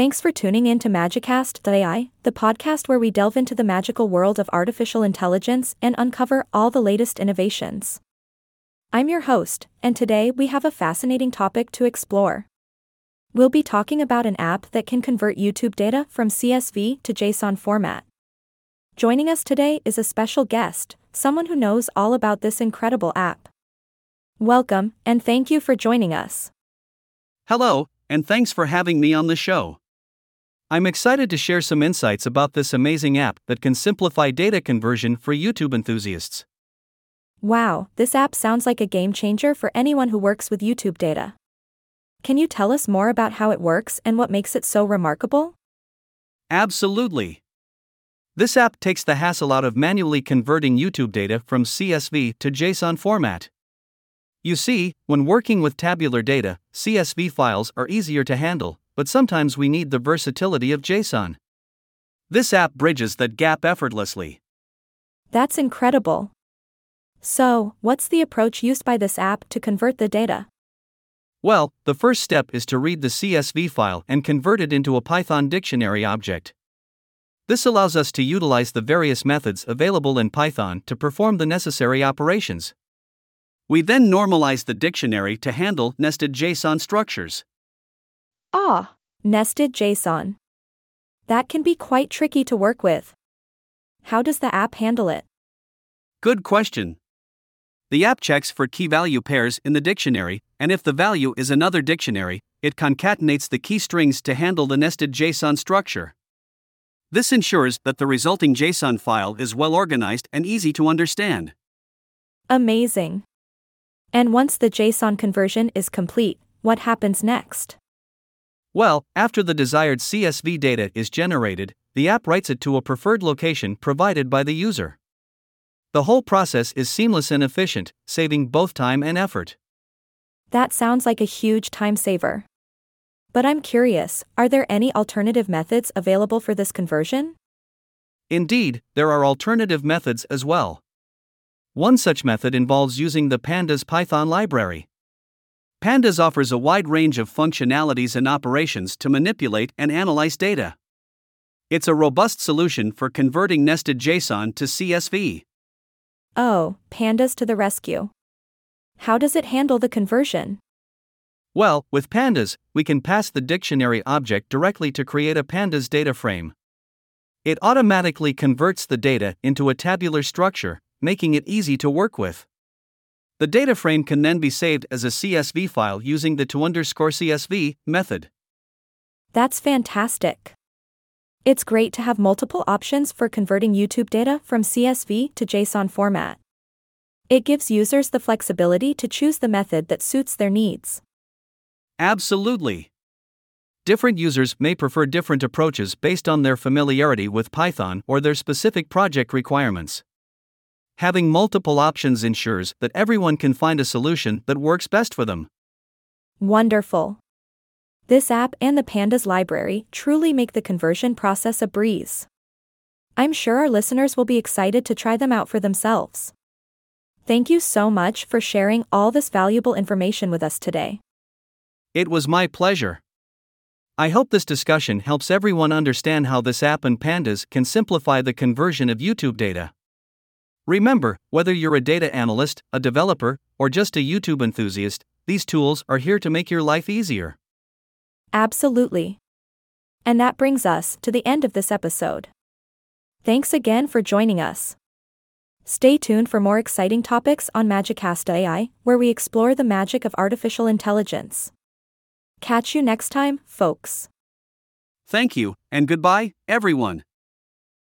Thanks for tuning in to Magicast.ai, the podcast where we delve into the magical world of artificial intelligence and uncover all the latest innovations. I'm your host, and today we have a fascinating topic to explore. We'll be talking about an app that can convert YouTube data from CSV to JSON format. Joining us today is a special guest, someone who knows all about this incredible app. Welcome, and thank you for joining us. Hello, and thanks for having me on the show. I'm excited to share some insights about this amazing app that can simplify data conversion for YouTube enthusiasts. Wow, this app sounds like a game changer for anyone who works with YouTube data. Can you tell us more about how it works and what makes it so remarkable? Absolutely. This app takes the hassle out of manually converting YouTube data from CSV to JSON format. You see, when working with tabular data, CSV files are easier to handle, but sometimes we need the versatility of JSON. This app bridges that gap effortlessly. That's incredible. So, what's the approach used by this app to convert the data? Well, the first step is to read the CSV file and convert it into a Python dictionary object. This allows us to utilize the various methods available in Python to perform the necessary operations. We then normalize the dictionary to handle nested JSON structures. Ah, nested JSON. That can be quite tricky to work with. How does the app handle it? Good question. The app checks for key value pairs in the dictionary, and if the value is another dictionary, it concatenates the key strings to handle the nested JSON structure. This ensures that the resulting JSON file is well organized and easy to understand. Amazing. And once the JSON conversion is complete, what happens next? Well, after the desired CSV data is generated, the app writes it to a preferred location provided by the user. The whole process is seamless and efficient, saving both time and effort. That sounds like a huge time saver. But I'm curious are there any alternative methods available for this conversion? Indeed, there are alternative methods as well. One such method involves using the Pandas Python library. Pandas offers a wide range of functionalities and operations to manipulate and analyze data. It's a robust solution for converting nested JSON to CSV. Oh, pandas to the rescue. How does it handle the conversion? Well, with pandas, we can pass the dictionary object directly to create a pandas data frame. It automatically converts the data into a tabular structure, making it easy to work with. The data frame can then be saved as a CSV file using the to underscore CSV method. That's fantastic. It's great to have multiple options for converting YouTube data from CSV to JSON format. It gives users the flexibility to choose the method that suits their needs. Absolutely. Different users may prefer different approaches based on their familiarity with Python or their specific project requirements. Having multiple options ensures that everyone can find a solution that works best for them. Wonderful. This app and the Pandas library truly make the conversion process a breeze. I'm sure our listeners will be excited to try them out for themselves. Thank you so much for sharing all this valuable information with us today. It was my pleasure. I hope this discussion helps everyone understand how this app and Pandas can simplify the conversion of YouTube data. Remember, whether you're a data analyst, a developer, or just a YouTube enthusiast, these tools are here to make your life easier. Absolutely. And that brings us to the end of this episode. Thanks again for joining us. Stay tuned for more exciting topics on Magicast.ai, where we explore the magic of artificial intelligence. Catch you next time, folks. Thank you, and goodbye, everyone.